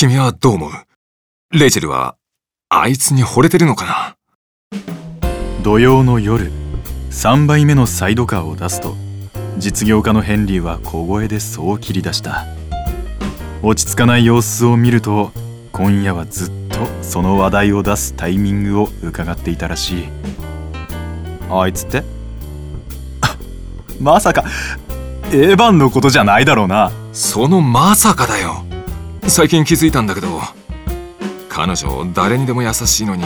君はどう思う？レイチェルは、あいつに惚れてるのかな？土曜の夜、3杯目のサイドカーを出すと、実業家のヘンリーは小声でそう切り出した。落ち着かない様子を見ると、今夜はずっとその話題を出すタイミングを伺っていたらしい。あいつって？まさかエヴァンのことじゃないだろうな。そのまさかだよ最近気づいたんだけど彼女誰にでも優しいのに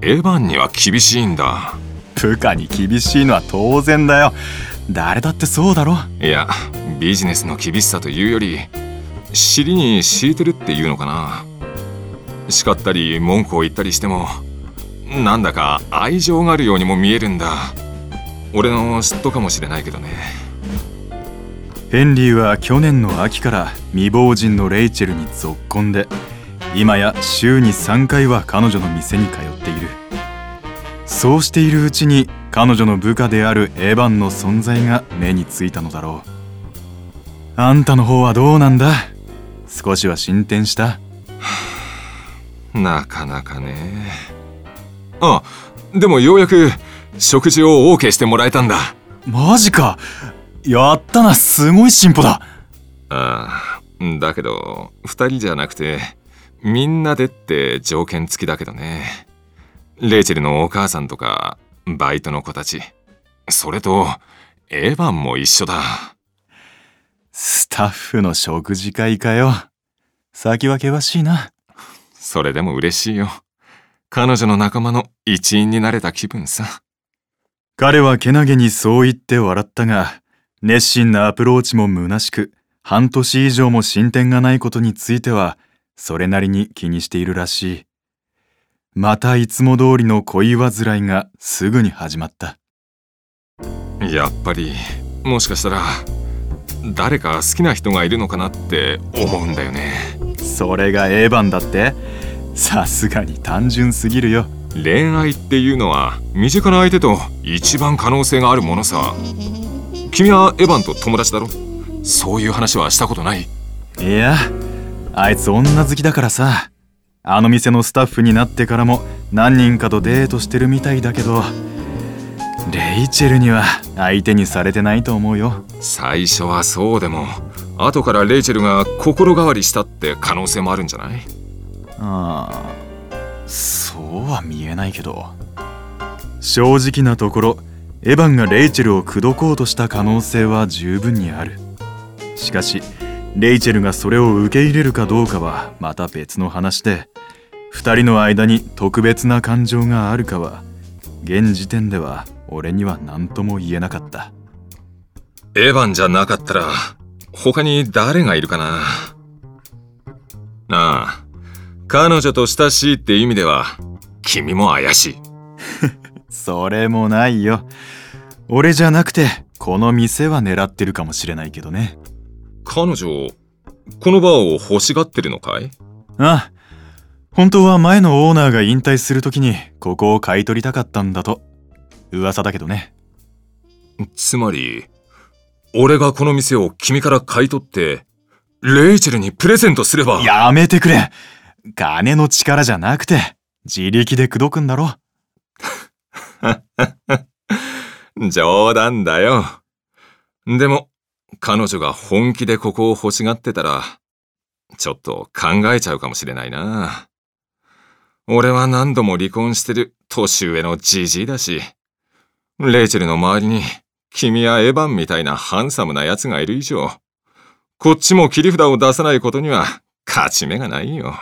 エヴァンには厳しいんだ。部下に厳しいのは当然だよ。誰だってそうだろ。いやビジネスの厳しさというより尻に敷いてるっていうのかな。叱ったり文句を言ったりしてもなんだか愛情があるようにも見えるんだ。俺の嫉妬かもしれないけどねヘンリーは去年の秋から未亡人のレイチェルにぞっこんで今や週に3回は彼女の店に通っている。そうしているうちに彼女の部下であるエヴァンの存在が目についたのだろう。あんたの方はどうなんだ？少しは進展した？なかなかね。あでもようやく食事を OK してもらえたんだ。マジかやったなすごい進歩だ。ああだけど2人じゃなくてみんなでって条件付きだけどね。レイチェルのお母さんとかバイトの子たちそれとエヴァンも一緒だ。スタッフの食事会かよ。先は険しいな。それでも嬉しいよ。彼女の仲間の一員になれた気分さ。彼はけなげにそう言って笑ったが、熱心なアプローチも虚しく、半年以上も進展がないことについては、それなりに気にしているらしい。またいつも通りの恋煩いがすぐに始まった。やっぱり、もしかしたら、誰か好きな人がいるのかなって思うんだよね。それがエヴァンだって？さすがに単純すぎるよ恋愛っていうのは身近な相手と一番可能性があるものさ君はエヴァンと友達だろ？そういう話はしたことない。いやあいつ女好きだからさ。あの店のスタッフになってからも何人かとデートしてるみたいだけどレイチェルには相手にされてないと思うよ。最初はそうでも後からレイチェルが心変わりしたって可能性もあるんじゃない？ああそうは見えないけど。正直なところエヴァンがレイチェルを口説こうとした可能性は十分にある。しかしレイチェルがそれを受け入れるかどうかはまた別の話で2人の間に特別な感情があるかは現時点では俺には何とも言えなかった。エヴァンじゃなかったら他に誰がいるかな。ああ彼女と親しいって意味では、君も怪しい。それもないよ。俺じゃなくて、この店は狙ってるかもしれないけどね。彼女、このバーを欲しがってるのかい？ああ。本当は前のオーナーが引退するときに、ここを買い取りたかったんだと。噂だけどね。つまり、俺がこの店を君から買い取って、レイチェルにプレゼントすれば。やめてくれ金の力じゃなくて、自力で口説くんだろ。冗談だよ。でも、彼女が本気でここを欲しがってたら、ちょっと考えちゃうかもしれないな。俺は何度も離婚してる年上のじじいだし、レイチェルの周りに君やエヴァンみたいなハンサムな奴がいる以上、こっちも切り札を出さないことには勝ち目がないよ。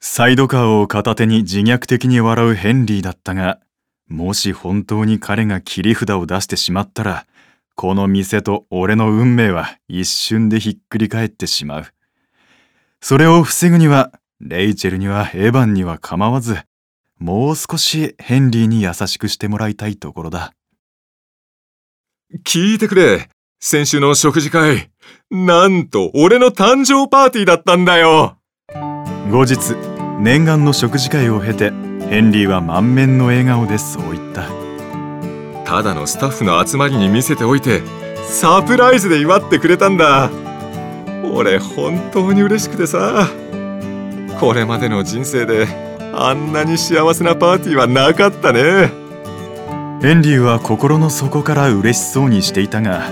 サイドカーを片手に自虐的に笑うヘンリーだったが、もし本当に彼が切り札を出してしまったら、この店と俺の運命は一瞬でひっくり返ってしまう。それを防ぐには、レイチェルにはエヴァンには構わず、もう少しヘンリーに優しくしてもらいたいところだ。聞いてくれ。先週の食事会。なんと俺の誕生パーティーだったんだよ。後日念願の食事会を経てヘンリーは満面の笑顔でそう言った。ただのスタッフの集まりに見せておいてサプライズで祝ってくれたんだ。俺本当に嬉しくてさ。これまでの人生であんなに幸せなパーティーはなかったね。ヘンリーは心の底から嬉しそうにしていたが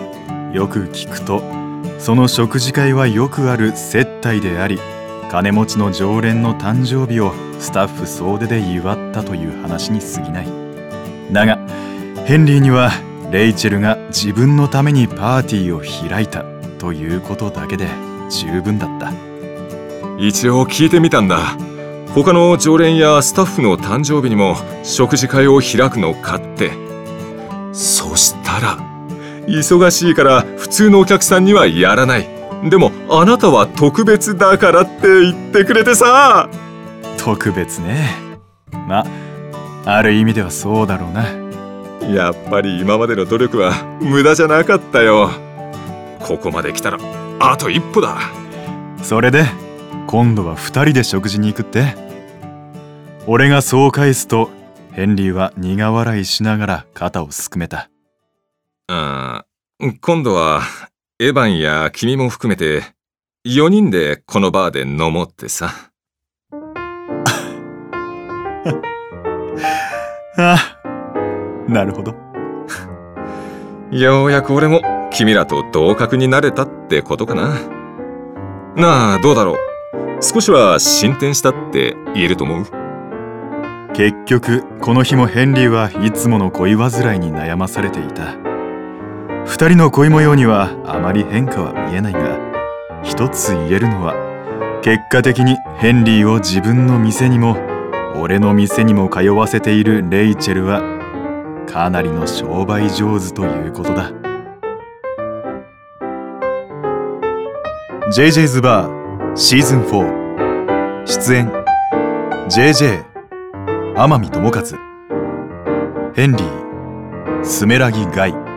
よく聞くとその食事会はよくある接待であり金持ちの常連の誕生日をスタッフ総出で祝ったという話に過ぎない。だがヘンリーにはレイチェルが自分のためにパーティーを開いたということだけで十分だった。一応聞いてみたんだ。他の常連やスタッフの誕生日にも食事会を開くのかって。そしたら忙しいから普通のお客さんにはやらない。でもあなたは特別だからって言ってくれてさ。特別ね。まある意味ではそうだろうな。やっぱり今までの努力は無駄じゃなかったよ。ここまで来たらあと一歩だ。それで今度は2人で食事に行くって？俺がそう返すとヘンリーは苦笑いしながら肩をすくめた。あ今度はエヴァンや君も含めて4人でこのバーで飲もうってさ。あなるほど。ようやく俺も君らと同格になれたってことかな。なあどうだろう。少しは進展したって言えると思う？結局この日もヘンリーはいつもの恋煩いに悩まされていた二人の恋模様にはあまり変化は見えないが一つ言えるのは結果的にヘンリーを自分の店にも俺の店にも通わせているレイチェルはかなりの商売上手ということだ。JJ's バーシーズン4出演 JJ 天海智和ヘンリースメラギガイ。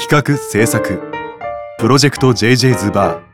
企画制作。プロジェクト JJ ズバー。